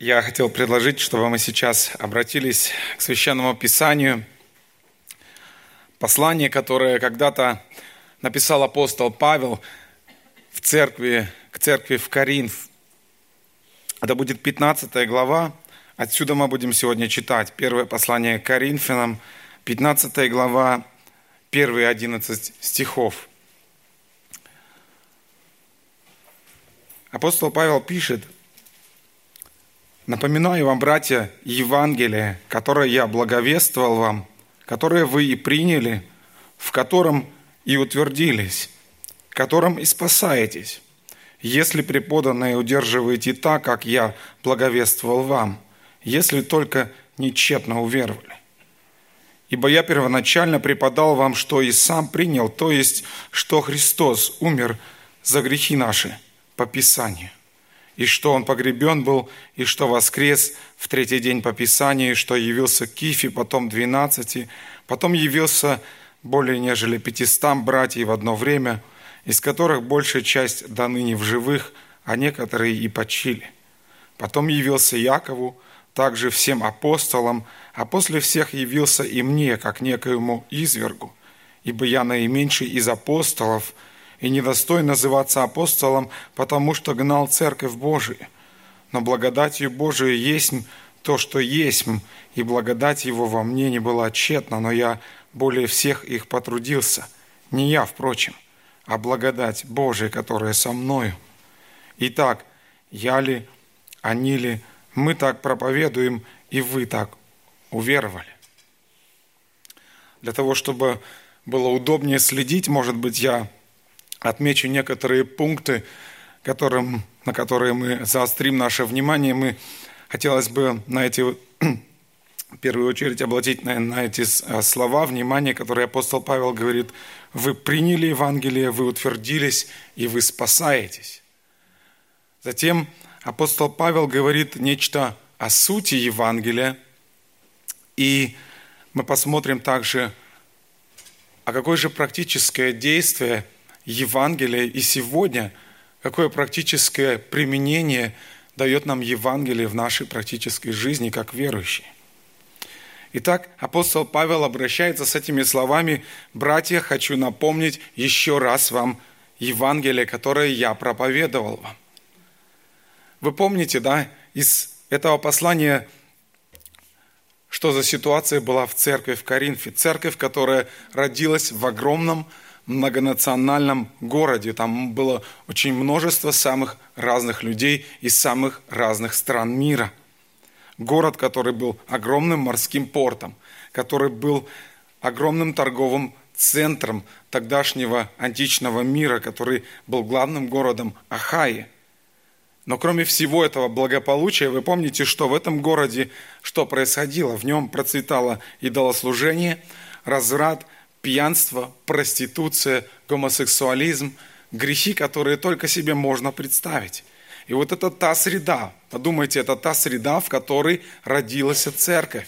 Я хотел предложить, чтобы мы сейчас обратились к Священному Писанию, послание, которое когда-то написал апостол Павел в церкви, к церкви в Коринф. Это будет 15 глава, отсюда мы будем сегодня читать первое послание к Коринфянам, 15 глава, первые 11 стихов. Апостол Павел пишет – Напоминаю вам, братья, Евангелие, которое я благовествовал вам, которое вы и приняли, в котором и утвердились, которым и спасаетесь, если преподанное удерживаете так, как я благовествовал вам, если только нечетно уверовали. Ибо я первоначально преподал вам, что и сам принял, то есть, что Христос умер за грехи наши по Писанию и что он погребен был, и что воскрес в третий день по Писанию, и что явился Кифе, потом двенадцати, потом явился более нежели пятистам братьев в одно время, из которых большая часть до ныне в живых, а некоторые и почили. Потом явился Якову, также всем апостолам, а после всех явился и мне, как некоему извергу, ибо я наименьший из апостолов – и недостоин называться апостолом, потому что гнал Церковь Божию. Но благодатью Божию есть то, что есть, и благодать Его во мне не была тщетна, но я более всех их потрудился. Не я, впрочем, а благодать Божия, которая со мною. Итак, я ли, они ли, мы так проповедуем, и вы так уверовали. Для того, чтобы было удобнее следить, может быть, я отмечу некоторые пункты, которым, на которые мы заострим наше внимание. Мы хотелось бы на эти, в первую очередь обратить на, на эти а, слова внимание, которые апостол Павел говорит, вы приняли Евангелие, вы утвердились и вы спасаетесь. Затем апостол Павел говорит нечто о сути Евангелия, и мы посмотрим также, а какое же практическое действие – Евангелие и сегодня, какое практическое применение дает нам Евангелие в нашей практической жизни как верующие. Итак, апостол Павел обращается с этими словами, «Братья, хочу напомнить еще раз вам Евангелие, которое я проповедовал вам». Вы помните, да, из этого послания, что за ситуация была в церкви в Коринфе? Церковь, которая родилась в огромном многонациональном городе. Там было очень множество самых разных людей из самых разных стран мира. Город, который был огромным морским портом, который был огромным торговым центром тогдашнего античного мира, который был главным городом Ахаи. Но кроме всего этого благополучия, вы помните, что в этом городе что происходило? В нем процветало идолослужение, разврат – пьянство, проституция, гомосексуализм, грехи, которые только себе можно представить. И вот это та среда, подумайте, это та среда, в которой родилась церковь.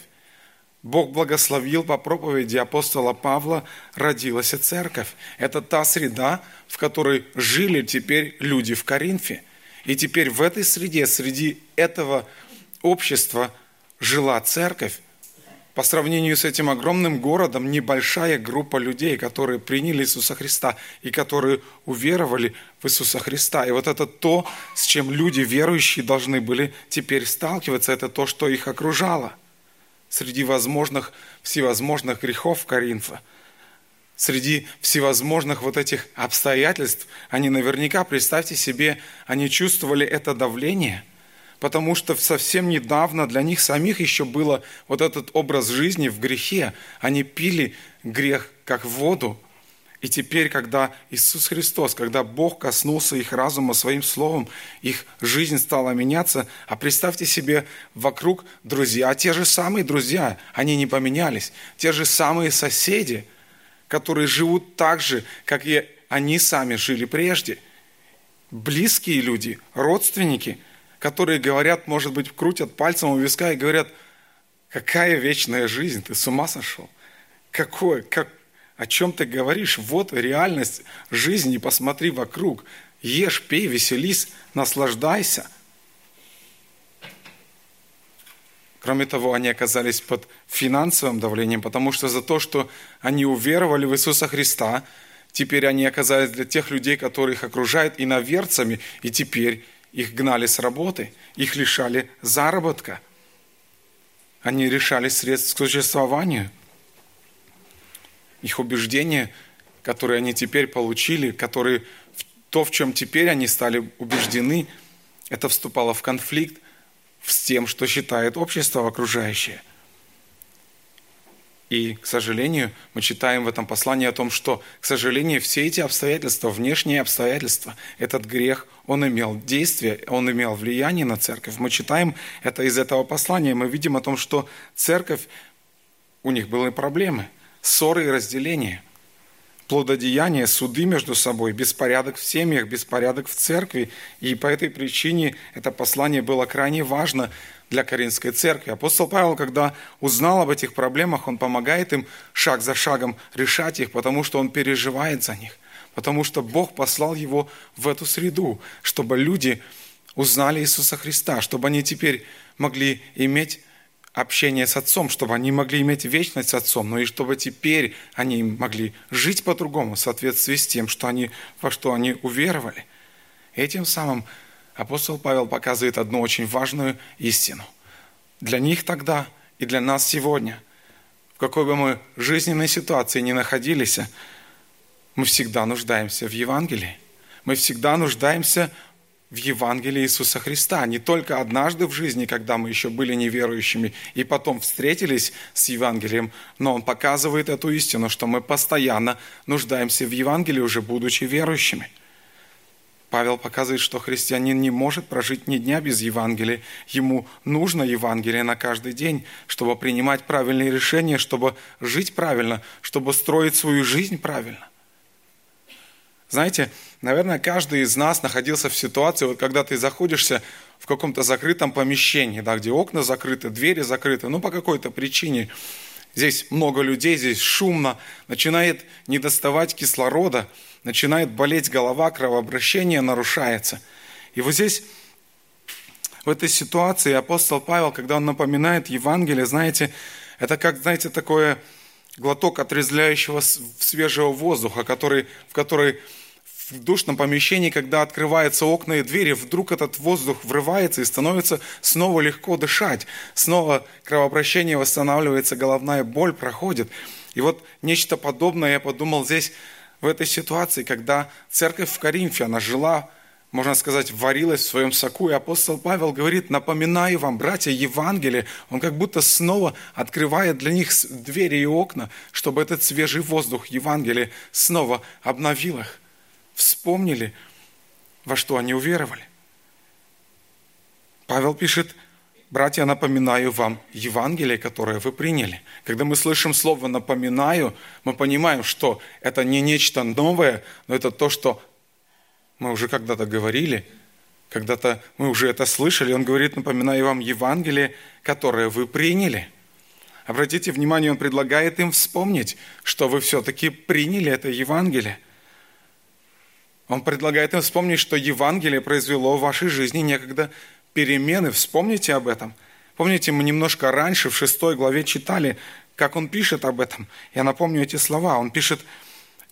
Бог благословил по проповеди апостола Павла, родилась церковь. Это та среда, в которой жили теперь люди в Коринфе. И теперь в этой среде, среди этого общества жила церковь, по сравнению с этим огромным городом небольшая группа людей, которые приняли Иисуса Христа и которые уверовали в Иисуса Христа. И вот это то, с чем люди верующие должны были теперь сталкиваться, это то, что их окружало. Среди возможных, всевозможных грехов Коринфа, среди всевозможных вот этих обстоятельств, они наверняка, представьте себе, они чувствовали это давление – потому что совсем недавно для них самих еще было вот этот образ жизни в грехе. Они пили грех как воду. И теперь, когда Иисус Христос, когда Бог коснулся их разума своим словом, их жизнь стала меняться, а представьте себе вокруг друзья, те же самые друзья, они не поменялись, те же самые соседи, которые живут так же, как и они сами жили прежде. Близкие люди, родственники – которые говорят, может быть, крутят пальцем у виска и говорят, какая вечная жизнь, ты с ума сошел? Какой, как, о чем ты говоришь? Вот реальность жизни, посмотри вокруг. Ешь, пей, веселись, наслаждайся. Кроме того, они оказались под финансовым давлением, потому что за то, что они уверовали в Иисуса Христа, теперь они оказались для тех людей, которые их окружают, иноверцами, и теперь их гнали с работы, их лишали заработка. Они решали средств к существованию. Их убеждения, которые они теперь получили, которые то, в чем теперь они стали убеждены, это вступало в конфликт с тем, что считает общество окружающее. И, к сожалению, мы читаем в этом послании о том, что, к сожалению, все эти обстоятельства, внешние обстоятельства, этот грех, он имел действие, он имел влияние на церковь. Мы читаем это из этого послания, мы видим о том, что церковь, у них были проблемы, ссоры и разделения – плододеяние, суды между собой, беспорядок в семьях, беспорядок в церкви. И по этой причине это послание было крайне важно для Каринской церкви. Апостол Павел, когда узнал об этих проблемах, он помогает им шаг за шагом решать их, потому что он переживает за них. Потому что Бог послал его в эту среду, чтобы люди узнали Иисуса Христа, чтобы они теперь могли иметь общение с Отцом, чтобы они могли иметь вечность с Отцом, но и чтобы теперь они могли жить по-другому в соответствии с тем, что они, во что они уверовали. Этим самым апостол Павел показывает одну очень важную истину. Для них тогда и для нас сегодня, в какой бы мы жизненной ситуации ни находились, мы всегда нуждаемся в Евангелии. Мы всегда нуждаемся в Евангелии Иисуса Христа. Не только однажды в жизни, когда мы еще были неверующими, и потом встретились с Евангелием, но Он показывает эту истину, что мы постоянно нуждаемся в Евангелии, уже будучи верующими. Павел показывает, что христианин не может прожить ни дня без Евангелия. Ему нужно Евангелие на каждый день, чтобы принимать правильные решения, чтобы жить правильно, чтобы строить свою жизнь правильно. Знаете, наверное, каждый из нас находился в ситуации, вот когда ты заходишься в каком-то закрытом помещении, да, где окна закрыты, двери закрыты, ну по какой-то причине. Здесь много людей, здесь шумно, начинает недоставать кислорода, начинает болеть голова, кровообращение нарушается. И вот здесь, в этой ситуации апостол Павел, когда он напоминает Евангелие, знаете, это как, знаете, такое глоток отрезвляющего свежего воздуха, который, в который в душном помещении, когда открываются окна и двери, вдруг этот воздух врывается и становится снова легко дышать. Снова кровообращение восстанавливается, головная боль проходит. И вот нечто подобное я подумал здесь, в этой ситуации, когда церковь в Коринфе, она жила, можно сказать, варилась в своем соку, и апостол Павел говорит, напоминаю вам, братья, Евангелие, он как будто снова открывает для них двери и окна, чтобы этот свежий воздух Евангелия снова обновил их вспомнили, во что они уверовали. Павел пишет, братья, напоминаю вам Евангелие, которое вы приняли. Когда мы слышим слово «напоминаю», мы понимаем, что это не нечто новое, но это то, что мы уже когда-то говорили, когда-то мы уже это слышали. Он говорит, напоминаю вам Евангелие, которое вы приняли. Обратите внимание, он предлагает им вспомнить, что вы все-таки приняли это Евангелие – он предлагает им вспомнить, что Евангелие произвело в вашей жизни некогда перемены. Вспомните об этом. Помните, мы немножко раньше, в шестой главе читали, как он пишет об этом. Я напомню эти слова. Он пишет,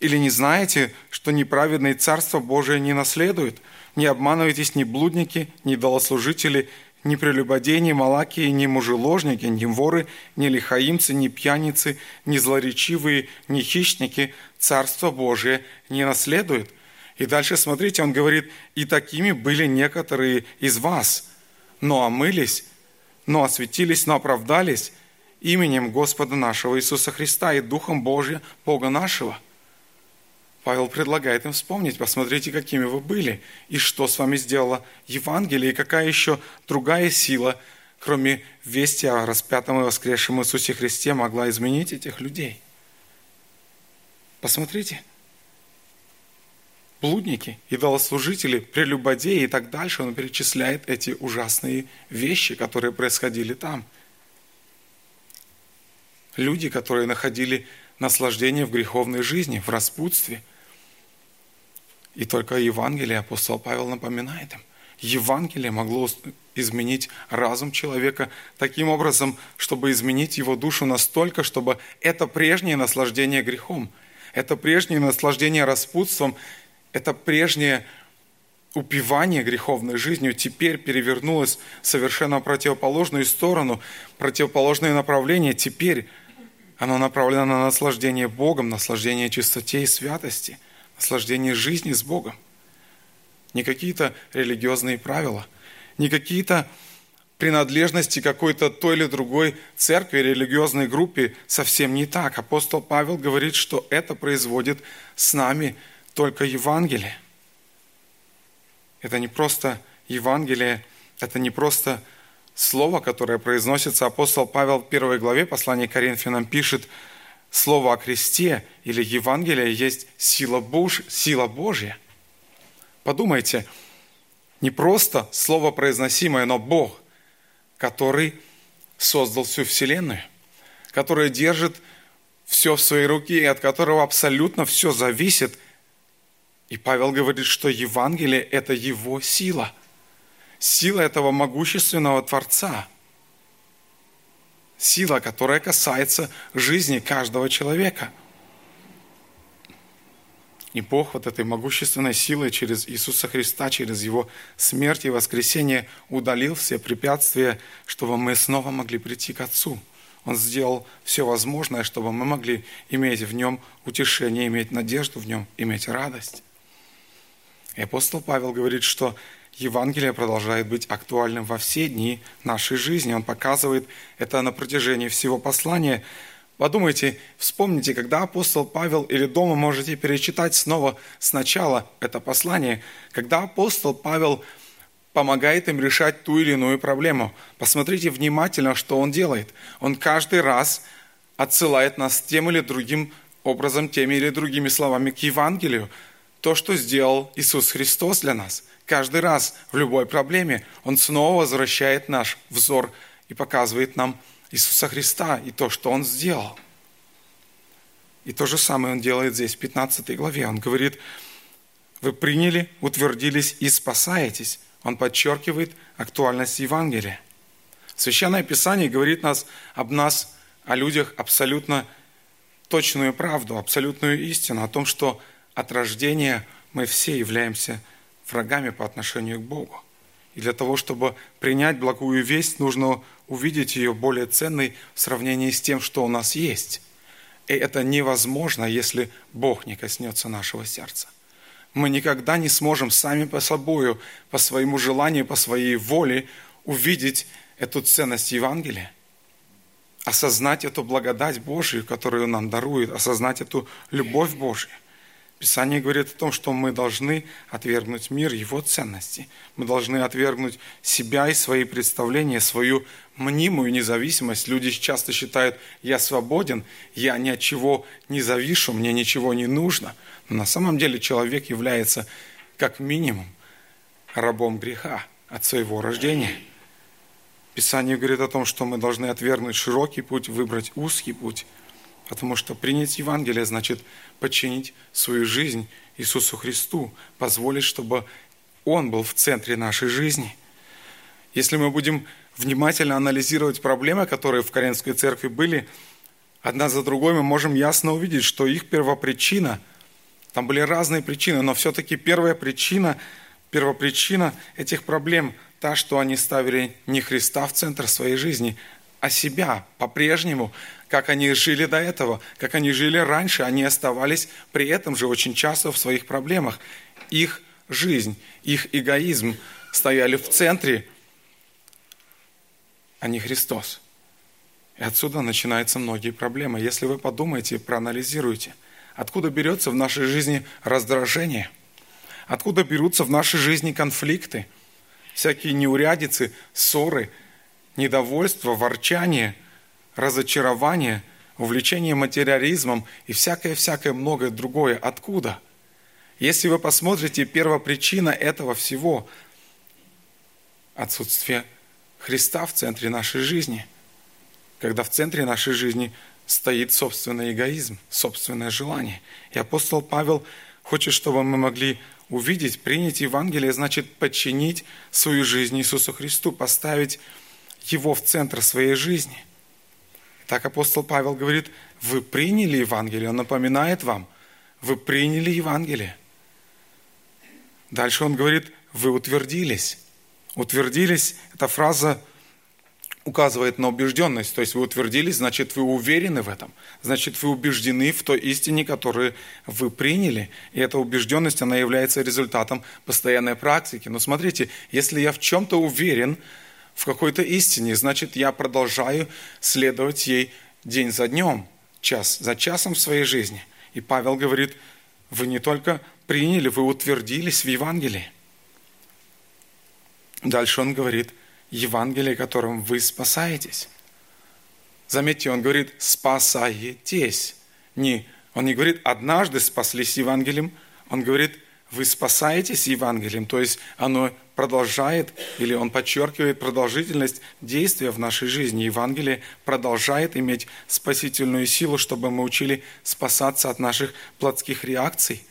«Или не знаете, что неправедное Царство Божие не наследует? Не обманывайтесь ни блудники, ни долослужители, ни прелюбодеи, ни малаки, ни мужеложники, ни воры, ни лихаимцы, ни пьяницы, ни злоречивые, ни хищники. Царство Божие не наследует. И дальше, смотрите, он говорит, и такими были некоторые из вас, но омылись, но осветились, но оправдались именем Господа нашего Иисуса Христа и Духом Божия, Бога нашего. Павел предлагает им вспомнить, посмотрите, какими вы были, и что с вами сделала Евангелие, и какая еще другая сила, кроме вести о распятом и воскресшем Иисусе Христе, могла изменить этих людей. Посмотрите – блудники, идолослужители, прелюбодеи и так дальше. Он перечисляет эти ужасные вещи, которые происходили там. Люди, которые находили наслаждение в греховной жизни, в распутстве. И только Евангелие апостол Павел напоминает им. Евангелие могло изменить разум человека таким образом, чтобы изменить его душу настолько, чтобы это прежнее наслаждение грехом, это прежнее наслаждение распутством, это прежнее упивание греховной жизнью теперь перевернулось в совершенно противоположную сторону, противоположное направление. Теперь оно направлено на наслаждение Богом, наслаждение чистоте и святости, наслаждение жизни с Богом. Не какие-то религиозные правила, не какие-то принадлежности какой-то той или другой церкви, религиозной группе совсем не так. Апостол Павел говорит, что это производит с нами только Евангелие – это не просто Евангелие, это не просто слово, которое произносится. Апостол Павел в первой главе послания Коринфянам пишет, слово о кресте или Евангелие есть сила, Бож... сила Божья. Подумайте, не просто слово произносимое, но Бог, который создал всю Вселенную, который держит все в своей руке и от которого абсолютно все зависит – и Павел говорит, что Евангелие – это его сила. Сила этого могущественного Творца. Сила, которая касается жизни каждого человека. И Бог вот этой могущественной силой через Иисуса Христа, через Его смерть и воскресение удалил все препятствия, чтобы мы снова могли прийти к Отцу. Он сделал все возможное, чтобы мы могли иметь в Нем утешение, иметь надежду в Нем, иметь радость. И апостол Павел говорит, что Евангелие продолжает быть актуальным во все дни нашей жизни. Он показывает это на протяжении всего послания. Подумайте, вспомните, когда апостол Павел или дома можете перечитать снова сначала это послание, когда апостол Павел помогает им решать ту или иную проблему. Посмотрите внимательно, что он делает. Он каждый раз отсылает нас тем или другим образом, теми или другими словами к Евангелию то, что сделал Иисус Христос для нас. Каждый раз в любой проблеме Он снова возвращает наш взор и показывает нам Иисуса Христа и то, что Он сделал. И то же самое Он делает здесь, в 15 главе. Он говорит, вы приняли, утвердились и спасаетесь. Он подчеркивает актуальность Евангелия. Священное Писание говорит нас об нас, о людях абсолютно точную правду, абсолютную истину, о том, что от рождения мы все являемся врагами по отношению к Богу. И для того, чтобы принять благую весть, нужно увидеть ее более ценной в сравнении с тем, что у нас есть. И это невозможно, если Бог не коснется нашего сердца. Мы никогда не сможем сами по собою, по своему желанию, по своей воле увидеть эту ценность Евангелия, осознать эту благодать Божию, которую нам дарует, осознать эту любовь Божью. Писание говорит о том, что мы должны отвергнуть мир, его ценности. Мы должны отвергнуть себя и свои представления, свою мнимую независимость. Люди часто считают, я свободен, я ни от чего не завишу, мне ничего не нужно. Но на самом деле человек является как минимум рабом греха от своего рождения. Писание говорит о том, что мы должны отвергнуть широкий путь, выбрать узкий путь – Потому что принять Евангелие значит подчинить свою жизнь Иисусу Христу, позволить, чтобы Он был в центре нашей жизни. Если мы будем внимательно анализировать проблемы, которые в Каренской церкви были, одна за другой мы можем ясно увидеть, что их первопричина, там были разные причины, но все-таки первая причина, первопричина этих проблем та, что они ставили не Христа в центр своей жизни, а себя по-прежнему, как они жили до этого, как они жили раньше, они оставались при этом же очень часто в своих проблемах. Их жизнь, их эгоизм стояли в центре, а не Христос. И отсюда начинаются многие проблемы. Если вы подумаете, проанализируете, откуда берется в нашей жизни раздражение, откуда берутся в нашей жизни конфликты, всякие неурядицы, ссоры – недовольство, ворчание, разочарование, увлечение материализмом и всякое-всякое многое другое. Откуда? Если вы посмотрите, первопричина этого всего – отсутствие Христа в центре нашей жизни. Когда в центре нашей жизни стоит собственный эгоизм, собственное желание. И апостол Павел хочет, чтобы мы могли увидеть, принять Евангелие, значит подчинить свою жизнь Иисусу Христу, поставить Его в центр своей жизни. Так апостол Павел говорит, вы приняли Евангелие, он напоминает вам, вы приняли Евангелие. Дальше он говорит, вы утвердились. Утвердились, эта фраза указывает на убежденность. То есть вы утвердились, значит, вы уверены в этом. Значит, вы убеждены в той истине, которую вы приняли. И эта убежденность, она является результатом постоянной практики. Но смотрите, если я в чем-то уверен, в какой-то истине, значит, я продолжаю следовать ей день за днем, час за часом в своей жизни. И Павел говорит, вы не только приняли, вы утвердились в Евангелии. Дальше он говорит, Евангелие, которым вы спасаетесь. Заметьте, он говорит, спасаетесь. Не, он не говорит, однажды спаслись Евангелием, он говорит, вы спасаетесь Евангелием, то есть оно продолжает, или он подчеркивает продолжительность действия в нашей жизни. Евангелие продолжает иметь спасительную силу, чтобы мы учили спасаться от наших плотских реакций,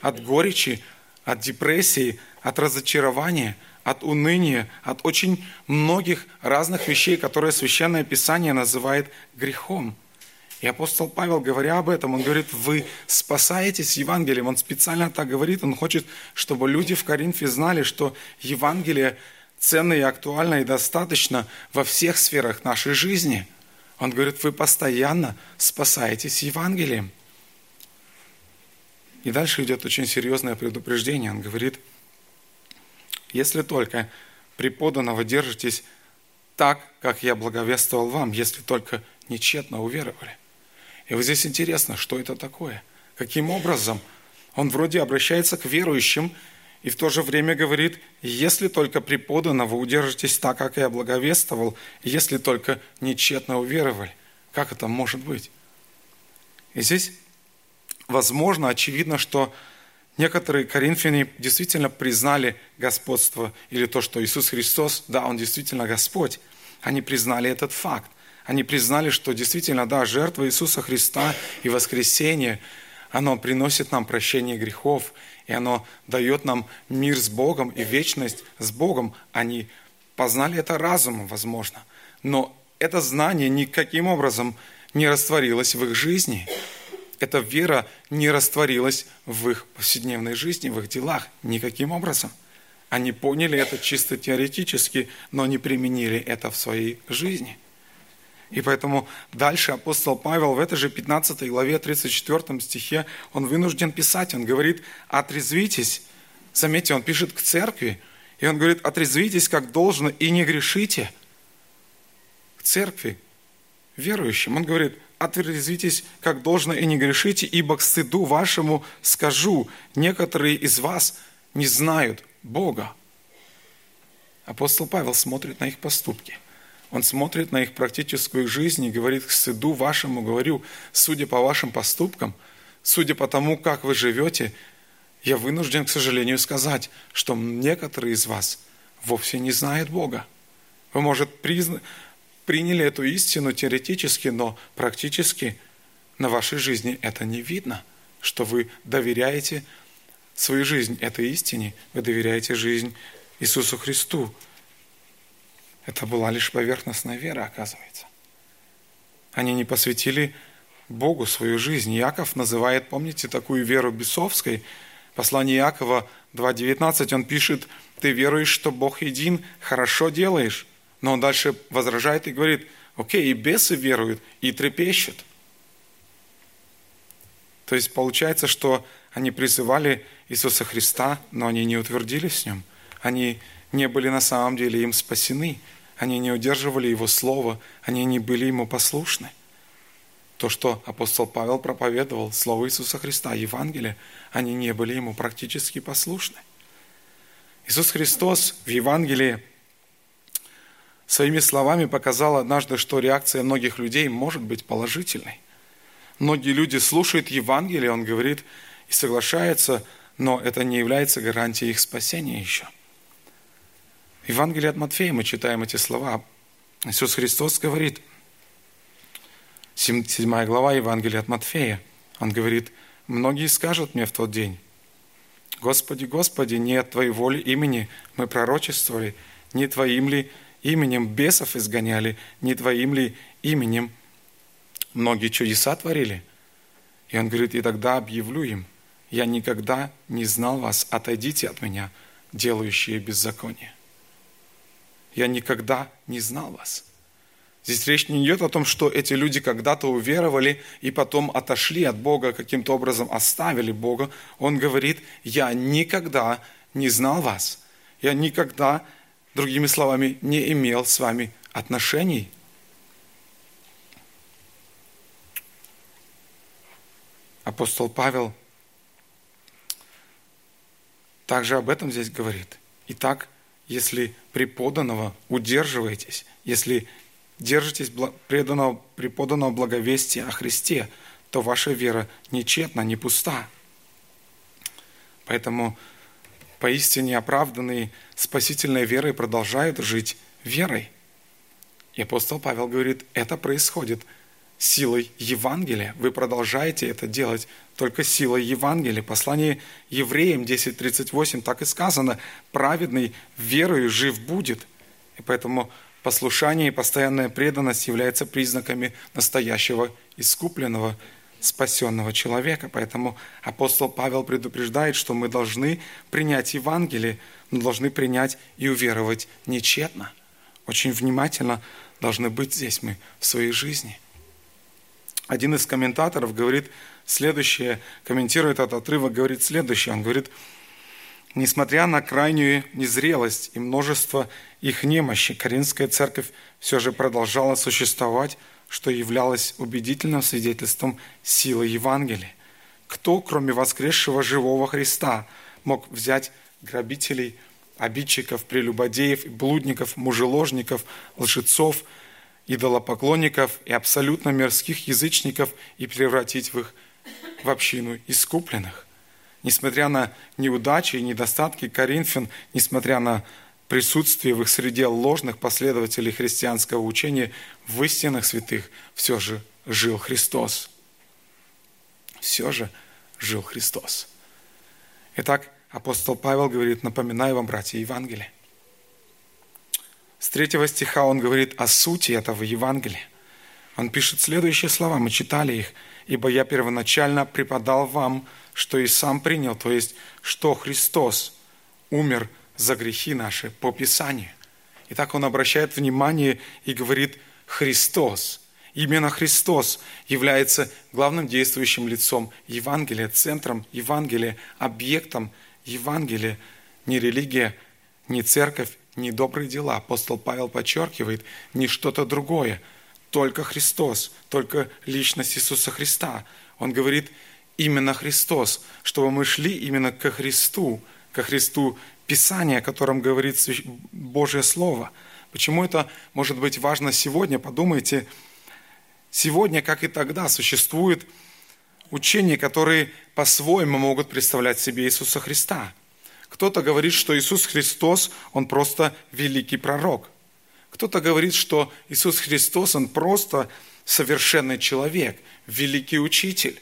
от горечи, от депрессии, от разочарования – от уныния, от очень многих разных вещей, которые Священное Писание называет грехом. И апостол Павел, говоря об этом, он говорит, вы спасаетесь Евангелием. Он специально так говорит, он хочет, чтобы люди в Коринфе знали, что Евангелие ценно и актуально и достаточно во всех сферах нашей жизни. Он говорит, вы постоянно спасаетесь Евангелием. И дальше идет очень серьезное предупреждение. Он говорит – если только преподанного держитесь так, как я благовествовал вам, если только нечетно уверовали. И вот здесь интересно, что это такое? Каким образом он вроде обращается к верующим и в то же время говорит, если только преподанного удержитесь так, как я благовествовал, если только нечетно уверовали. Как это может быть? И здесь, возможно, очевидно, что Некоторые коринфяне действительно признали господство или то, что Иисус Христос, да, Он действительно Господь. Они признали этот факт. Они признали, что действительно, да, жертва Иисуса Христа и воскресение, оно приносит нам прощение грехов, и оно дает нам мир с Богом и вечность с Богом. Они познали это разумом, возможно. Но это знание никаким образом не растворилось в их жизни эта вера не растворилась в их повседневной жизни, в их делах никаким образом. Они поняли это чисто теоретически, но не применили это в своей жизни. И поэтому дальше апостол Павел в этой же 15 главе 34 стихе, он вынужден писать, он говорит, отрезвитесь. Заметьте, он пишет к церкви, и он говорит, отрезвитесь как должно и не грешите. К церкви, верующим. Он говорит, отрезвитесь как должно и не грешите, ибо к стыду вашему скажу, некоторые из вас не знают Бога. Апостол Павел смотрит на их поступки. Он смотрит на их практическую жизнь и говорит, к стыду вашему говорю, судя по вашим поступкам, судя по тому, как вы живете, я вынужден, к сожалению, сказать, что некоторые из вас вовсе не знают Бога. Вы, может, признать приняли эту истину теоретически, но практически на вашей жизни это не видно, что вы доверяете свою жизнь этой истине, вы доверяете жизнь Иисусу Христу. Это была лишь поверхностная вера, оказывается. Они не посвятили Богу свою жизнь. Яков называет, помните, такую веру бесовской. Послание Якова 2.19 он пишет, «Ты веруешь, что Бог един, хорошо делаешь». Но он дальше возражает и говорит, окей, и бесы веруют, и трепещут. То есть получается, что они призывали Иисуса Христа, но они не утвердились в нем. Они не были на самом деле им спасены. Они не удерживали Его Слово, они не были Ему послушны. То, что апостол Павел проповедовал, Слово Иисуса Христа, Евангелие, они не были Ему практически послушны. Иисус Христос в Евангелии своими словами показал однажды, что реакция многих людей может быть положительной. Многие люди слушают Евангелие, он говорит, и соглашаются, но это не является гарантией их спасения еще. В Евангелии от Матфея мы читаем эти слова. Иисус Христос говорит, 7 глава Евангелия от Матфея, он говорит, «Многие скажут мне в тот день, Господи, Господи, не от Твоей воли имени мы пророчествовали, не Твоим ли именем бесов изгоняли, не Твоим ли именем многие чудеса творили? И он говорит, и тогда объявлю им, я никогда не знал вас, отойдите от меня, делающие беззаконие. Я никогда не знал вас. Здесь речь не идет о том, что эти люди когда-то уверовали и потом отошли от Бога, каким-то образом оставили Бога. Он говорит, я никогда не знал вас. Я никогда, другими словами, не имел с вами отношений. Апостол Павел также об этом здесь говорит. Итак, если преподанного удерживаетесь, если держитесь преданного, преподанного благовестия о Христе, то ваша вера нечетна, не пуста. Поэтому поистине оправданные спасительной верой продолжают жить верой. И апостол Павел говорит, это происходит силой Евангелия. Вы продолжаете это делать только силой Евангелия. Послание евреям 10.38 так и сказано, праведный верою жив будет. И поэтому послушание и постоянная преданность являются признаками настоящего искупленного, спасенного человека. Поэтому апостол Павел предупреждает, что мы должны принять Евангелие, но должны принять и уверовать нечетно. Очень внимательно должны быть здесь мы в своей жизни. Один из комментаторов говорит следующее, комментирует этот отрывок, говорит следующее. Он говорит, несмотря на крайнюю незрелость и множество их немощи, Каринская церковь все же продолжала существовать, что являлось убедительным свидетельством силы Евангелия. Кто, кроме воскресшего живого Христа, мог взять грабителей, обидчиков, прелюбодеев, блудников, мужеложников, лжецов – идолопоклонников и абсолютно мирских язычников и превратить в их в общину искупленных. Несмотря на неудачи и недостатки Коринфян, несмотря на присутствие в их среде ложных последователей христианского учения, в истинных святых все же жил Христос. Все же жил Христос. Итак, апостол Павел говорит, напоминаю вам, братья, Евангелие. С третьего стиха он говорит о сути этого Евангелия. Он пишет следующие слова, мы читали их. «Ибо я первоначально преподал вам, что и сам принял, то есть, что Христос умер за грехи наши по Писанию». Итак, он обращает внимание и говорит «Христос». Именно Христос является главным действующим лицом Евангелия, центром Евангелия, объектом Евангелия. Не религия, не церковь, не добрые дела. Апостол Павел подчеркивает, не что-то другое, только Христос, только личность Иисуса Христа. Он говорит, именно Христос, чтобы мы шли именно ко Христу, ко Христу Писания, о котором говорит Божье Слово. Почему это может быть важно сегодня? Подумайте, сегодня, как и тогда, существуют учения, которые по-своему могут представлять себе Иисуса Христа – кто-то говорит, что Иисус Христос, Он просто великий пророк. Кто-то говорит, что Иисус Христос, Он просто совершенный человек, великий учитель.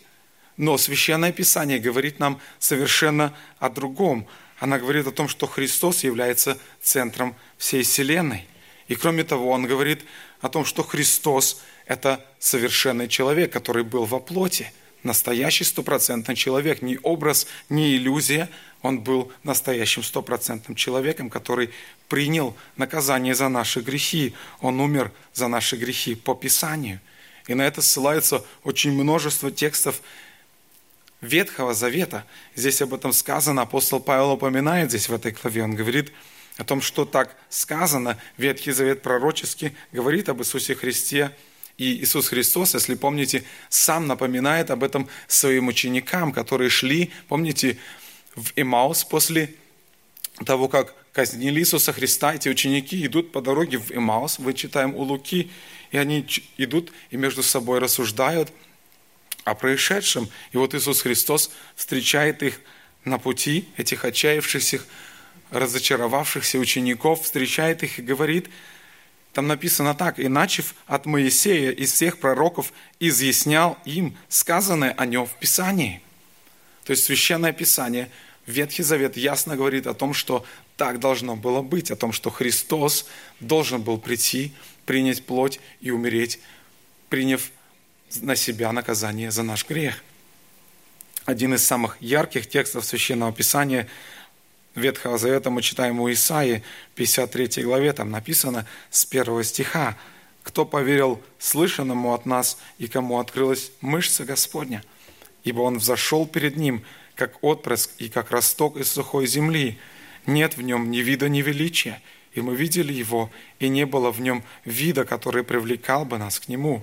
Но Священное Писание говорит нам совершенно о другом. Она говорит о том, что Христос является центром всей Вселенной. И кроме того, он говорит о том, что Христос – это совершенный человек, который был во плоти – настоящий стопроцентный человек, не образ, не иллюзия. Он был настоящим стопроцентным человеком, который принял наказание за наши грехи. Он умер за наши грехи по Писанию. И на это ссылается очень множество текстов Ветхого Завета. Здесь об этом сказано, апостол Павел упоминает здесь в этой главе. Он говорит о том, что так сказано, Ветхий Завет пророчески говорит об Иисусе Христе, и Иисус Христос, если помните, сам напоминает об этом своим ученикам, которые шли, помните, в Имаус после того, как казнили Иисуса Христа, эти ученики идут по дороге в Имаус, мы читаем у Луки, и они идут и между собой рассуждают о происшедшем. И вот Иисус Христос встречает их на пути, этих отчаявшихся, разочаровавшихся учеников, встречает их и говорит – там написано так, «И начав от Моисея из всех пророков, изъяснял им сказанное о нем в Писании». То есть Священное Писание Ветхий Завет ясно говорит о том, что так должно было быть, о том, что Христос должен был прийти, принять плоть и умереть, приняв на себя наказание за наш грех. Один из самых ярких текстов Священного Писания Ветхого Завета мы читаем у Исаии, 53 главе, там написано с первого стиха, «Кто поверил слышанному от нас, и кому открылась мышца Господня? Ибо Он взошел перед Ним, как отпрыск и как росток из сухой земли. Нет в Нем ни вида, ни величия, и мы видели Его, и не было в Нем вида, который привлекал бы нас к Нему».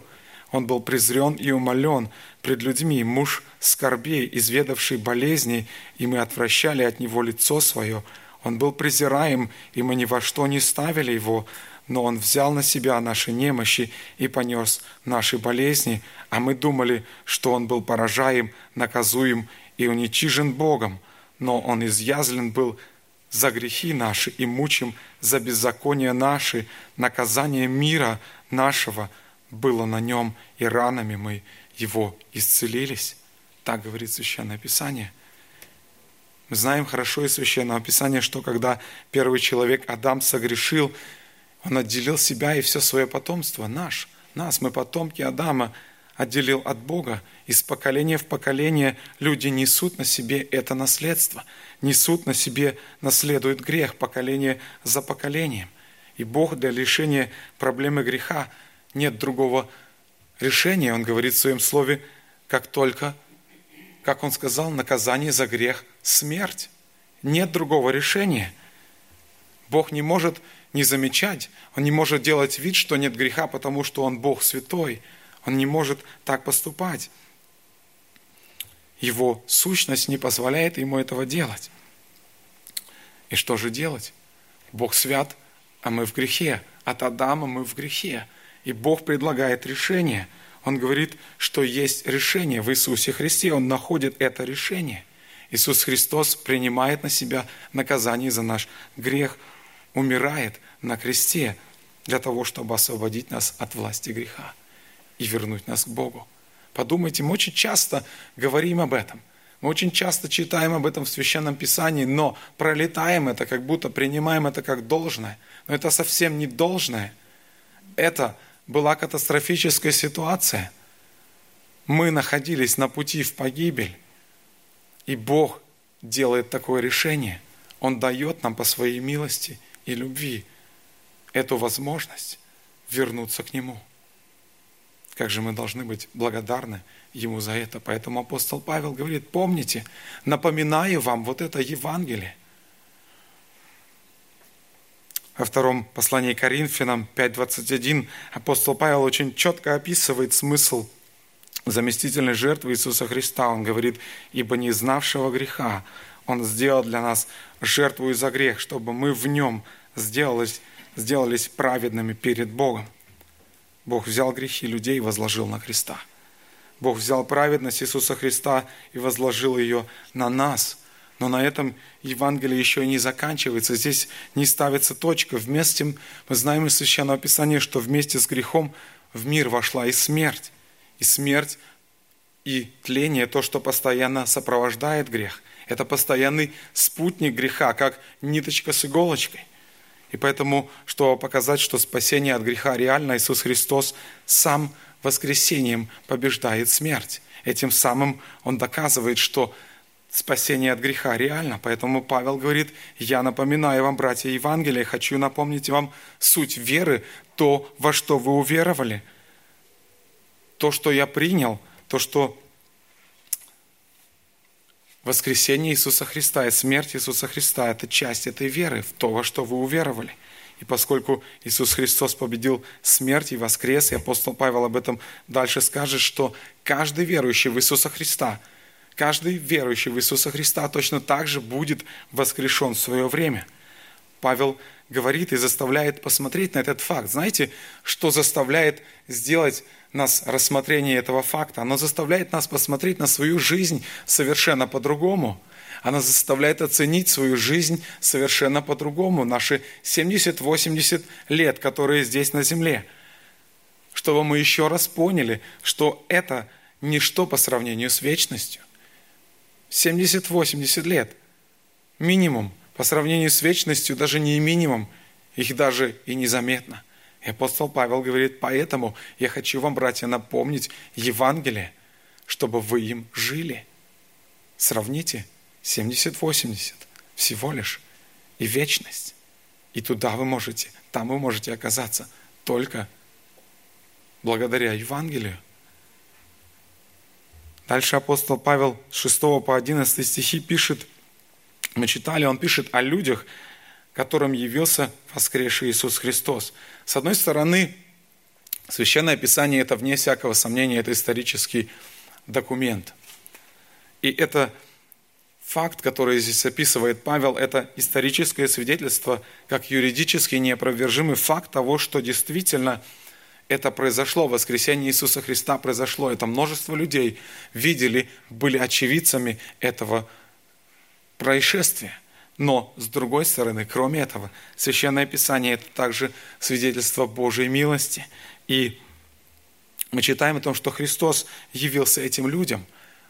Он был презрен и умолен пред людьми, муж скорбей, изведавший болезней, и мы отвращали от него лицо свое. Он был презираем, и мы ни во что не ставили его, но он взял на себя наши немощи и понес наши болезни, а мы думали, что он был поражаем, наказуем и уничижен Богом, но он изъязлен был за грехи наши и мучим за беззаконие наши, наказание мира нашего – было на нем, и ранами мы его исцелились. Так говорит Священное Писание. Мы знаем хорошо из Священного Писания, что когда первый человек, Адам, согрешил, он отделил себя и все свое потомство, наш, нас, мы потомки Адама, отделил от Бога. Из поколения в поколение люди несут на себе это наследство, несут на себе, наследуют грех поколение за поколением. И Бог для решения проблемы греха нет другого решения, он говорит в своем слове, как только, как он сказал, наказание за грех – смерть. Нет другого решения. Бог не может не замечать, Он не может делать вид, что нет греха, потому что Он Бог святой. Он не может так поступать. Его сущность не позволяет ему этого делать. И что же делать? Бог свят, а мы в грехе. От Адама мы в грехе. И Бог предлагает решение. Он говорит, что есть решение в Иисусе Христе. Он находит это решение. Иисус Христос принимает на себя наказание за наш грех, умирает на кресте для того, чтобы освободить нас от власти греха и вернуть нас к Богу. Подумайте, мы очень часто говорим об этом. Мы очень часто читаем об этом в Священном Писании, но пролетаем это, как будто принимаем это как должное. Но это совсем не должное. Это была катастрофическая ситуация. Мы находились на пути в погибель, и Бог делает такое решение. Он дает нам по своей милости и любви эту возможность вернуться к Нему. Как же мы должны быть благодарны Ему за это. Поэтому апостол Павел говорит, помните, напоминаю вам вот это Евангелие – во втором послании Коринфянам 5.21 апостол Павел очень четко описывает смысл заместительной жертвы Иисуса Христа. Он говорит, «Ибо не знавшего греха Он сделал для нас жертву из-за грех, чтобы мы в Нем сделались, сделались праведными перед Богом». Бог взял грехи людей и возложил на Христа. Бог взял праведность Иисуса Христа и возложил ее на нас – но на этом Евангелие еще и не заканчивается. Здесь не ставится точка. Вместе, мы знаем из Священного Писания, что вместе с грехом в мир вошла и смерть. И смерть, и тление, то, что постоянно сопровождает грех. Это постоянный спутник греха, как ниточка с иголочкой. И поэтому, чтобы показать, что спасение от греха реально, Иисус Христос сам воскресением побеждает смерть. Этим самым Он доказывает, что спасение от греха реально. Поэтому Павел говорит, я напоминаю вам, братья Евангелия, хочу напомнить вам суть веры, то, во что вы уверовали, то, что я принял, то, что воскресение Иисуса Христа и смерть Иисуса Христа – это часть этой веры, в то, во что вы уверовали. И поскольку Иисус Христос победил смерть и воскрес, и апостол Павел об этом дальше скажет, что каждый верующий в Иисуса Христа – Каждый верующий в Иисуса Христа точно так же будет воскрешен в свое время. Павел говорит и заставляет посмотреть на этот факт. Знаете, что заставляет сделать нас рассмотрение этого факта? Оно заставляет нас посмотреть на свою жизнь совершенно по-другому. Оно заставляет оценить свою жизнь совершенно по-другому. Наши 70-80 лет, которые здесь на земле. Чтобы мы еще раз поняли, что это ничто по сравнению с вечностью. 70-80 лет. минимум. По сравнению с вечностью даже не минимум, их даже и незаметно. И апостол Павел говорит, поэтому я хочу вам, братья, напомнить Евангелие, чтобы вы им жили. Сравните 70-80 всего лишь и вечность. И туда вы можете, там вы можете оказаться только благодаря Евангелию. Дальше апостол Павел с 6 по 11 стихи пишет, мы читали, он пишет о людях, которым явился воскресший Иисус Христос. С одной стороны, Священное Писание – это, вне всякого сомнения, это исторический документ. И это факт, который здесь описывает Павел, это историческое свидетельство, как юридически неопровержимый факт того, что действительно это произошло, воскресение Иисуса Христа произошло. Это множество людей видели, были очевидцами этого происшествия. Но, с другой стороны, кроме этого, Священное Писание – это также свидетельство Божьей милости. И мы читаем о том, что Христос явился этим людям.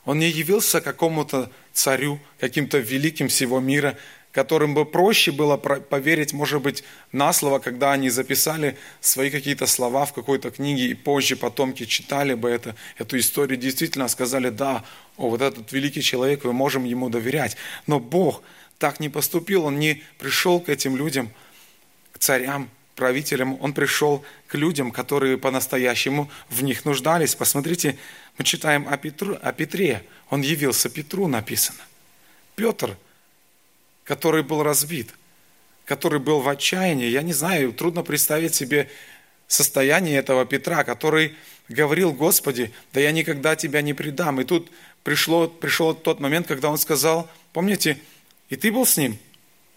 Он не явился какому-то царю, каким-то великим всего мира, которым бы проще было поверить, может быть, на слово, когда они записали свои какие-то слова в какой-то книге, и позже потомки читали бы это, эту историю, действительно сказали, да, о, вот этот великий человек, мы можем ему доверять. Но Бог так не поступил, Он не пришел к этим людям, к царям, правителям, Он пришел к людям, которые по-настоящему в них нуждались. Посмотрите, мы читаем о, Петру, о Петре, он явился Петру, написано. Петр, который был разбит, который был в отчаянии, я не знаю, трудно представить себе состояние этого Петра, который говорил, Господи, да я никогда Тебя не предам. И тут пришло, пришел тот момент, когда он сказал, помните, и ты был с ним?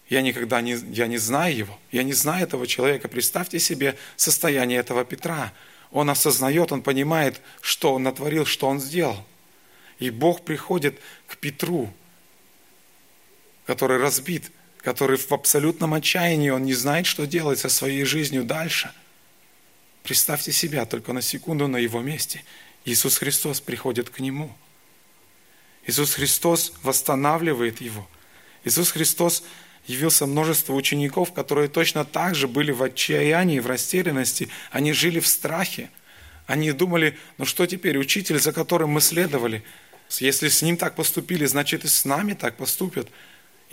Я никогда не, я не знаю его, я не знаю этого человека. Представьте себе состояние этого Петра. Он осознает, он понимает, что он натворил, что он сделал. И Бог приходит к Петру, который разбит, который в абсолютном отчаянии, он не знает, что делать со своей жизнью дальше. Представьте себя только на секунду на его месте. Иисус Христос приходит к нему. Иисус Христос восстанавливает его. Иисус Христос явился множество учеников, которые точно так же были в отчаянии, в растерянности. Они жили в страхе. Они думали, ну что теперь, учитель, за которым мы следовали, если с ним так поступили, значит и с нами так поступят.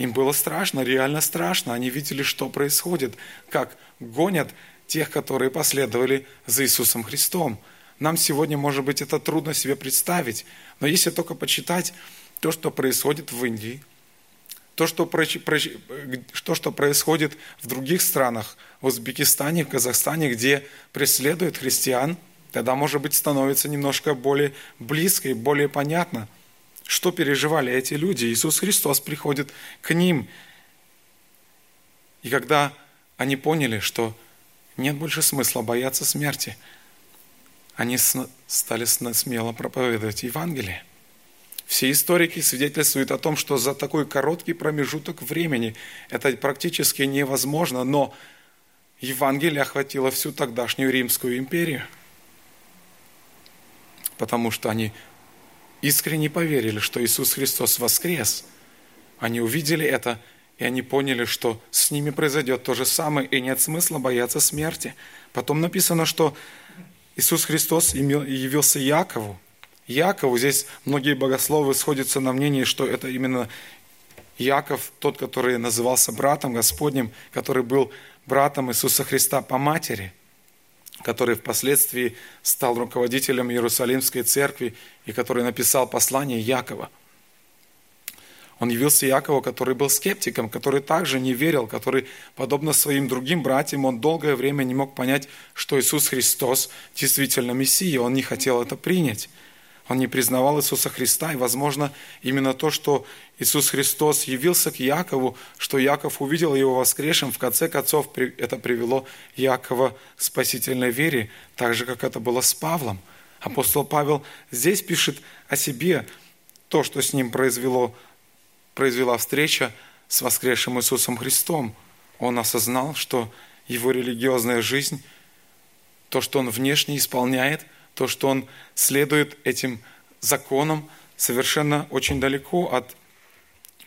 Им было страшно, реально страшно. Они видели, что происходит, как гонят тех, которые последовали за Иисусом Христом. Нам сегодня, может быть, это трудно себе представить, но если только почитать то, что происходит в Индии, то, что, то, что происходит в других странах, в Узбекистане, в Казахстане, где преследуют христиан, тогда, может быть, становится немножко более близко и более понятно, что переживали эти люди. Иисус Христос приходит к ним. И когда они поняли, что нет больше смысла бояться смерти, они стали смело проповедовать Евангелие. Все историки свидетельствуют о том, что за такой короткий промежуток времени это практически невозможно, но Евангелие охватило всю тогдашнюю Римскую империю, потому что они искренне поверили, что Иисус Христос воскрес. Они увидели это, и они поняли, что с ними произойдет то же самое, и нет смысла бояться смерти. Потом написано, что Иисус Христос явился Якову, Якову. Здесь многие богословы сходятся на мнении, что это именно Яков, тот, который назывался братом Господним, который был братом Иисуса Христа по матери, который впоследствии стал руководителем Иерусалимской церкви и который написал послание Якова. Он явился Якову, который был скептиком, который также не верил, который, подобно своим другим братьям, он долгое время не мог понять, что Иисус Христос действительно Мессия, он не хотел это принять. Он не признавал Иисуса Христа, и, возможно, именно то, что Иисус Христос явился к Якову, что Яков увидел его воскресшим, в конце концов это привело Якова к спасительной вере, так же, как это было с Павлом. Апостол Павел здесь пишет о себе, то, что с ним произвело, произвела встреча с воскресшим Иисусом Христом. Он осознал, что его религиозная жизнь, то, что он внешне исполняет – то, что он следует этим законам совершенно очень далеко от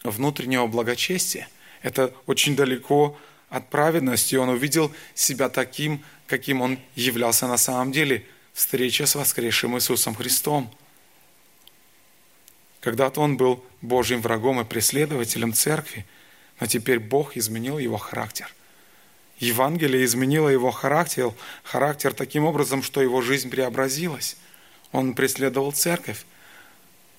внутреннего благочестия. Это очень далеко от праведности. Он увидел себя таким, каким он являлся на самом деле. Встреча с воскресшим Иисусом Христом. Когда-то он был Божьим врагом и преследователем церкви, но теперь Бог изменил его характер. Евангелие изменило его характер, характер таким образом, что его жизнь преобразилась. Он преследовал церковь.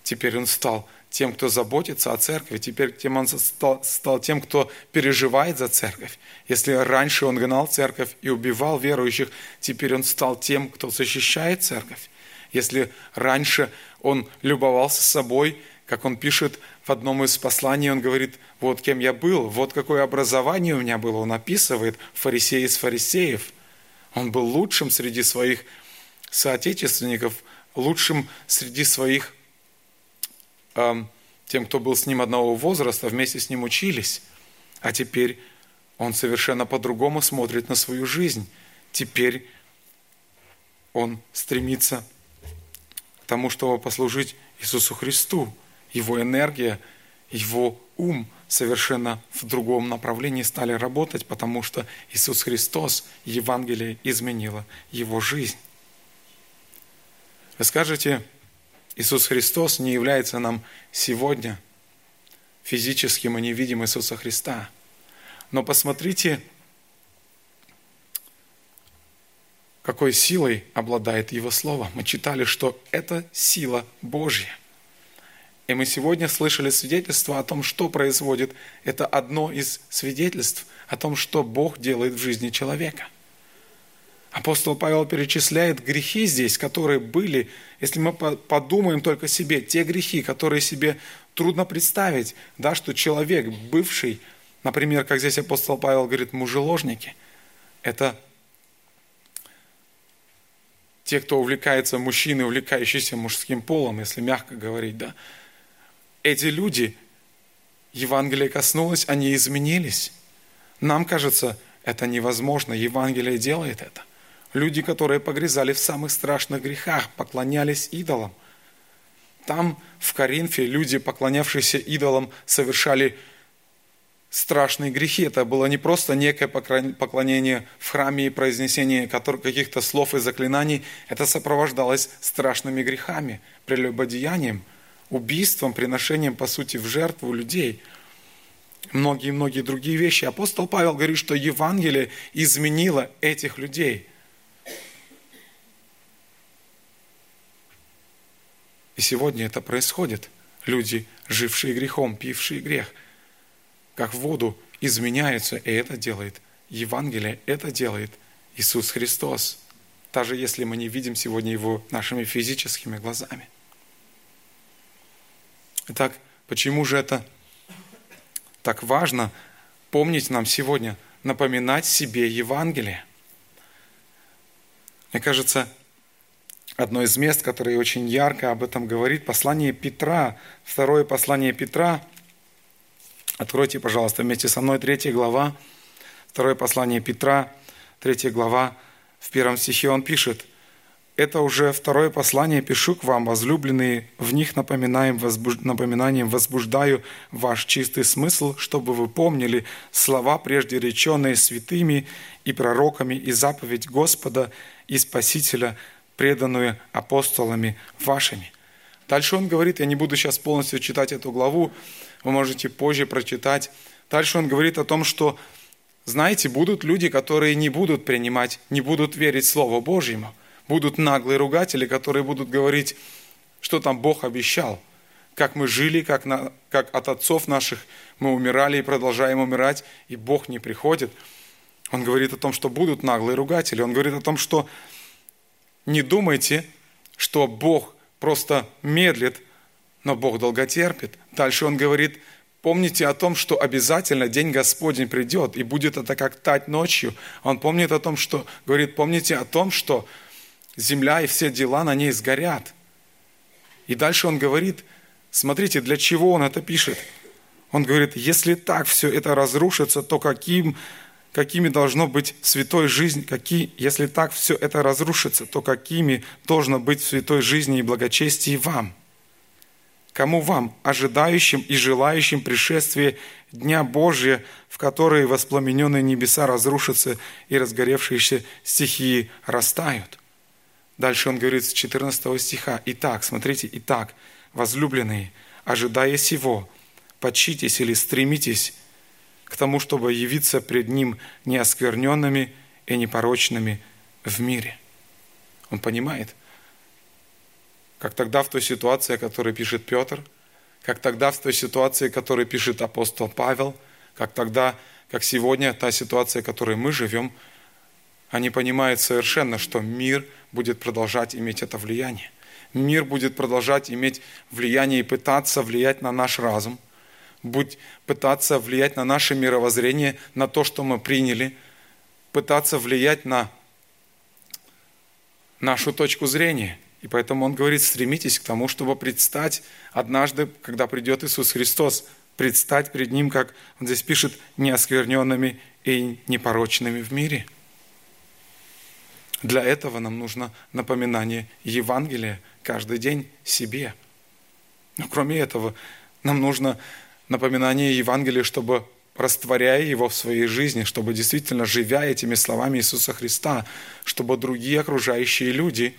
Теперь он стал тем, кто заботится о церкви, теперь тем он стал, стал тем, кто переживает за церковь. Если раньше он гнал церковь и убивал верующих, теперь он стал тем, кто защищает церковь. Если раньше он любовался собой, как он пишет в одном из посланий, он говорит, вот кем я был, вот какое образование у меня было. Он описывает фарисей из фарисеев. Он был лучшим среди своих соотечественников, лучшим среди своих тем, кто был с ним одного возраста, вместе с ним учились. А теперь он совершенно по-другому смотрит на свою жизнь. Теперь он стремится к тому, чтобы послужить Иисусу Христу. Его энергия, его ум совершенно в другом направлении стали работать, потому что Иисус Христос, Евангелие изменило его жизнь. Вы скажете, Иисус Христос не является нам сегодня физически, мы не видим Иисуса Христа. Но посмотрите, какой силой обладает Его Слово. Мы читали, что это сила Божья. И мы сегодня слышали свидетельство о том, что происходит. Это одно из свидетельств о том, что Бог делает в жизни человека. Апостол Павел перечисляет грехи здесь, которые были, если мы подумаем только себе, те грехи, которые себе трудно представить, да, что человек, бывший, например, как здесь апостол Павел говорит, мужеложники, это те, кто увлекается, мужчины, увлекающиеся мужским полом, если мягко говорить, да, эти люди, Евангелие коснулось, они изменились. Нам кажется, это невозможно, Евангелие делает это – Люди, которые погрязали в самых страшных грехах, поклонялись идолам. Там, в Коринфе, люди, поклонявшиеся идолам, совершали страшные грехи. Это было не просто некое поклонение в храме и произнесение каких-то слов и заклинаний. Это сопровождалось страшными грехами, прелюбодеянием, убийством, приношением, по сути, в жертву людей. Многие-многие другие вещи. Апостол Павел говорит, что Евангелие изменило этих людей – И сегодня это происходит. Люди, жившие грехом, пившие грех, как в воду изменяются, и это делает Евангелие, это делает Иисус Христос, даже если мы не видим сегодня Его нашими физическими глазами. Итак, почему же это так важно помнить нам сегодня, напоминать себе Евангелие? Мне кажется, одно из мест, которое очень ярко об этом говорит, послание Петра, второе послание Петра. Откройте, пожалуйста, вместе со мной третья глава, второе послание Петра, третья глава, в первом стихе он пишет, «Это уже второе послание пишу к вам, возлюбленные, в них напоминаем, возбуж... напоминанием возбуждаю ваш чистый смысл, чтобы вы помнили слова, прежде реченные святыми и пророками, и заповедь Господа и Спасителя – преданную апостолами вашими. Дальше он говорит, я не буду сейчас полностью читать эту главу, вы можете позже прочитать. Дальше он говорит о том, что, знаете, будут люди, которые не будут принимать, не будут верить Слову Божьему. Будут наглые ругатели, которые будут говорить, что там Бог обещал, как мы жили, как, на, как от отцов наших мы умирали и продолжаем умирать, и Бог не приходит. Он говорит о том, что будут наглые ругатели. Он говорит о том, что не думайте, что Бог просто медлит, но Бог долготерпит. Дальше он говорит, помните о том, что обязательно день Господень придет, и будет это как тать ночью. Он помнит о том, что, говорит, помните о том, что земля и все дела на ней сгорят. И дальше он говорит, смотрите, для чего он это пишет. Он говорит, если так все это разрушится, то каким какими должно быть святой жизнь, какие, если так все это разрушится, то какими должно быть в святой жизни и благочестии вам? Кому вам, ожидающим и желающим пришествия Дня Божия, в который воспламененные небеса разрушатся и разгоревшиеся стихии растают? Дальше он говорит с 14 стиха. Итак, смотрите, итак, возлюбленные, ожидая сего, подчитесь или стремитесь к тому, чтобы явиться пред Ним неоскверненными и непорочными в мире. Он понимает, как тогда в той ситуации, о которой пишет Петр, как тогда в той ситуации, о которой пишет апостол Павел, как тогда, как сегодня та ситуация, в которой мы живем, они понимают совершенно, что мир будет продолжать иметь это влияние. Мир будет продолжать иметь влияние и пытаться влиять на наш разум – будь пытаться влиять на наше мировоззрение, на то, что мы приняли, пытаться влиять на нашу точку зрения. И поэтому он говорит, стремитесь к тому, чтобы предстать однажды, когда придет Иисус Христос, предстать перед Ним, как он здесь пишет, неоскверненными и непорочными в мире. Для этого нам нужно напоминание Евангелия каждый день себе. Но кроме этого, нам нужно напоминание Евангелия, чтобы растворяя его в своей жизни, чтобы действительно, живя этими словами Иисуса Христа, чтобы другие окружающие люди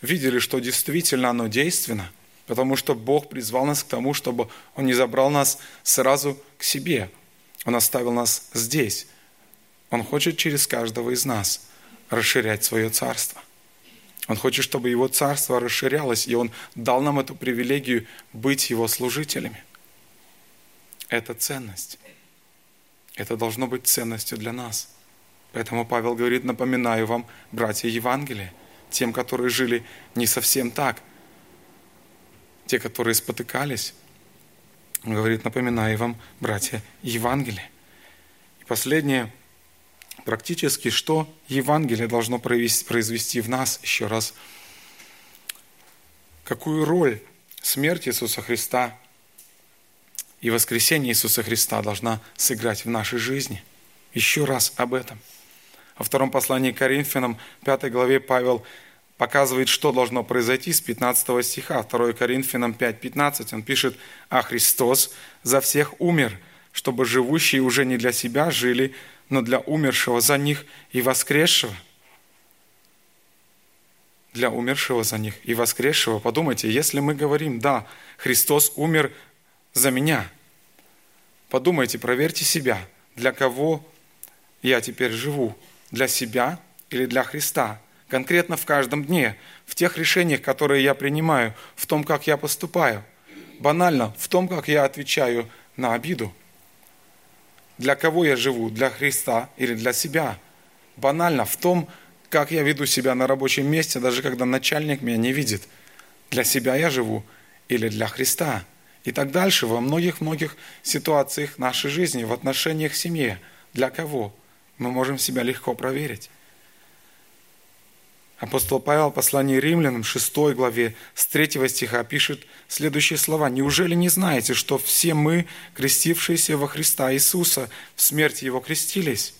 видели, что действительно оно действенно, потому что Бог призвал нас к тому, чтобы Он не забрал нас сразу к себе, Он оставил нас здесь. Он хочет через каждого из нас расширять свое царство. Он хочет, чтобы Его царство расширялось, и Он дал нам эту привилегию быть Его служителями это ценность. Это должно быть ценностью для нас. Поэтому Павел говорит, напоминаю вам, братья Евангелия, тем, которые жили не совсем так, те, которые спотыкались. Он говорит, напоминаю вам, братья Евангелия. И последнее, практически, что Евангелие должно произвести в нас, еще раз, какую роль смерть Иисуса Христа и воскресение Иисуса Христа должна сыграть в нашей жизни. Еще раз об этом. Во втором послании к Коринфянам, 5 главе, Павел показывает, что должно произойти с 15 стиха. 2 Коринфянам 5.15 он пишет, «А Христос за всех умер, чтобы живущие уже не для себя жили, но для умершего за них и воскресшего». Для умершего за них и воскресшего. Подумайте, если мы говорим, да, Христос умер за меня. Подумайте, проверьте себя, для кого я теперь живу, для себя или для Христа. Конкретно в каждом дне, в тех решениях, которые я принимаю, в том, как я поступаю. Банально, в том, как я отвечаю на обиду. Для кого я живу, для Христа или для себя. Банально, в том, как я веду себя на рабочем месте, даже когда начальник меня не видит. Для себя я живу или для Христа – и так дальше во многих-многих ситуациях нашей жизни, в отношениях к семье. Для кого? Мы можем себя легко проверить. Апостол Павел в послании римлянам 6 главе с 3 стиха пишет следующие слова. «Неужели не знаете, что все мы, крестившиеся во Христа Иисуса, в смерти Его крестились?»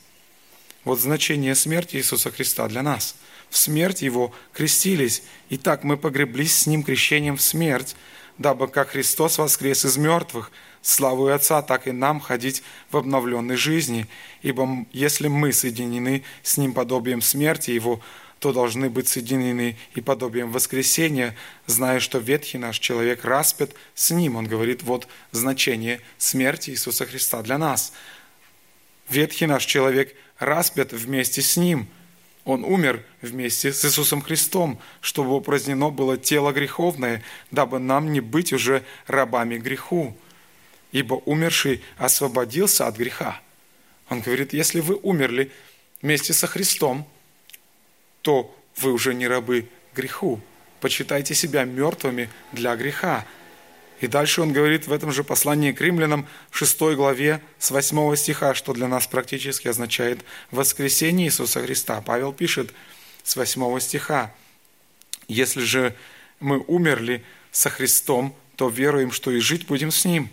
Вот значение смерти Иисуса Христа для нас. В смерть Его крестились. И так мы погреблись с Ним крещением в смерть, дабы как Христос воскрес из мертвых, славу Отца, так и нам ходить в обновленной жизни. Ибо если мы соединены с Ним подобием смерти Его, то должны быть соединены и подобием воскресения, зная, что ветхий наш человек распят с Ним. Он говорит, вот значение смерти Иисуса Христа для нас. Ветхий наш человек распят вместе с Ним – он умер вместе с Иисусом Христом, чтобы упразднено было тело греховное, дабы нам не быть уже рабами греху. Ибо умерший освободился от греха. Он говорит, если вы умерли вместе со Христом, то вы уже не рабы греху. Почитайте себя мертвыми для греха. И дальше он говорит в этом же послании к римлянам, в 6 главе, с 8 стиха, что для нас практически означает воскресение Иисуса Христа. Павел пишет с 8 стиха, «Если же мы умерли со Христом, то веруем, что и жить будем с Ним.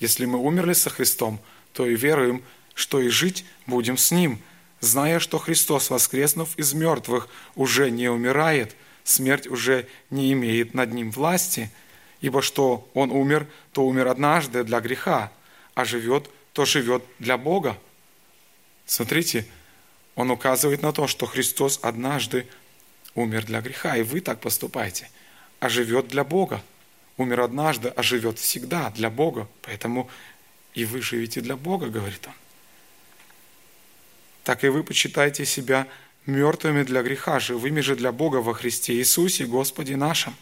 Если мы умерли со Христом, то и веруем, что и жить будем с Ним, зная, что Христос, воскреснув из мертвых, уже не умирает, смерть уже не имеет над Ним власти». Ибо что он умер, то умер однажды для греха, а живет, то живет для Бога. Смотрите, он указывает на то, что Христос однажды умер для греха, и вы так поступаете, а живет для Бога. Умер однажды, а живет всегда для Бога. Поэтому и вы живете для Бога, говорит он. Так и вы почитайте себя мертвыми для греха, живыми же для Бога во Христе Иисусе, Господе нашим.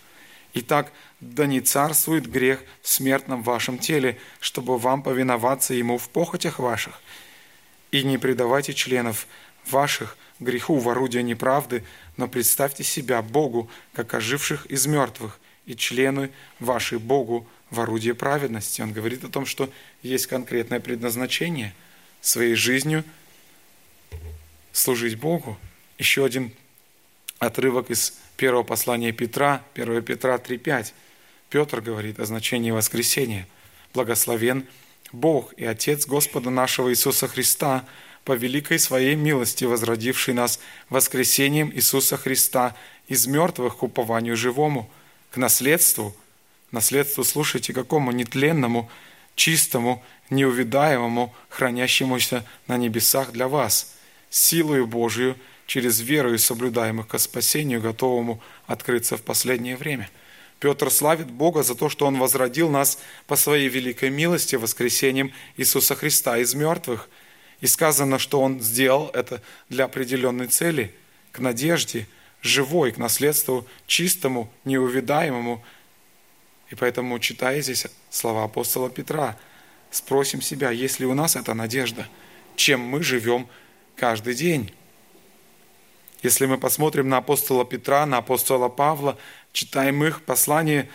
Итак, да не царствует грех в смертном вашем теле, чтобы вам повиноваться Ему в похотях ваших. И не предавайте членов ваших греху в орудие неправды, но представьте себя Богу, как оживших из мертвых, и члены ваши Богу в орудие праведности. Он говорит о том, что есть конкретное предназначение своей жизнью служить Богу. Еще один отрывок из первого послания Петра, 1 Петра 3.5. Петр говорит о значении воскресения. «Благословен Бог и Отец Господа нашего Иисуса Христа, по великой своей милости, возродивший нас воскресением Иисуса Христа из мертвых к упованию живому, к наследству, наследству, слушайте, какому нетленному, чистому, неувидаемому, хранящемуся на небесах для вас, силою Божию, через веру и соблюдаемых ко спасению, готовому открыться в последнее время. Петр славит Бога за то, что Он возродил нас по Своей великой милости воскресением Иисуса Христа из мертвых. И сказано, что Он сделал это для определенной цели, к надежде, живой, к наследству чистому, неувидаемому. И поэтому, читая здесь слова апостола Петра, спросим себя, есть ли у нас эта надежда, чем мы живем каждый день. Если мы посмотрим на апостола Петра, на апостола Павла, читаем их послания,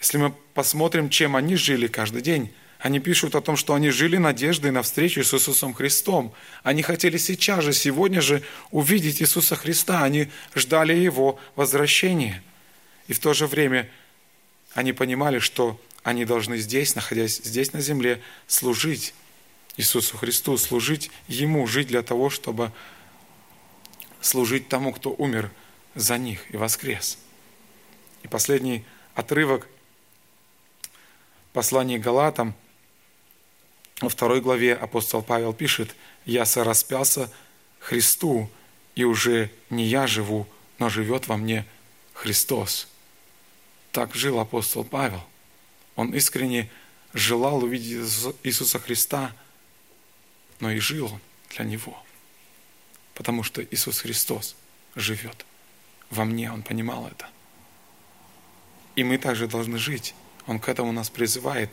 если мы посмотрим, чем они жили каждый день, они пишут о том, что они жили надеждой на встречу с Иисусом Христом. Они хотели сейчас же, сегодня же увидеть Иисуса Христа. Они ждали Его возвращения. И в то же время они понимали, что они должны здесь, находясь здесь на земле, служить Иисусу Христу, служить Ему, жить для того, чтобы служить тому, кто умер за них и воскрес. И последний отрывок послания Галатам, во второй главе апостол Павел пишет, «Я сораспялся Христу, и уже не я живу, но живет во мне Христос». Так жил апостол Павел. Он искренне желал увидеть Иисуса Христа, но и жил для Него – потому что Иисус Христос живет во мне, Он понимал это. И мы также должны жить. Он к этому нас призывает.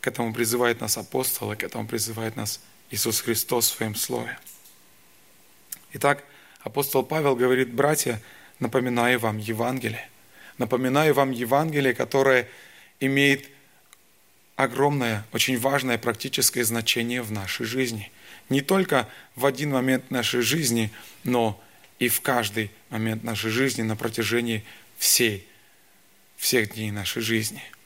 К этому призывает нас апостолы, к этому призывает нас Иисус Христос в Своем Слове. Итак, апостол Павел говорит, братья, напоминаю вам Евангелие. Напоминаю вам Евангелие, которое имеет огромное, очень важное практическое значение в нашей жизни – не только в один момент нашей жизни, но и в каждый момент нашей жизни на протяжении всей, всех дней нашей жизни –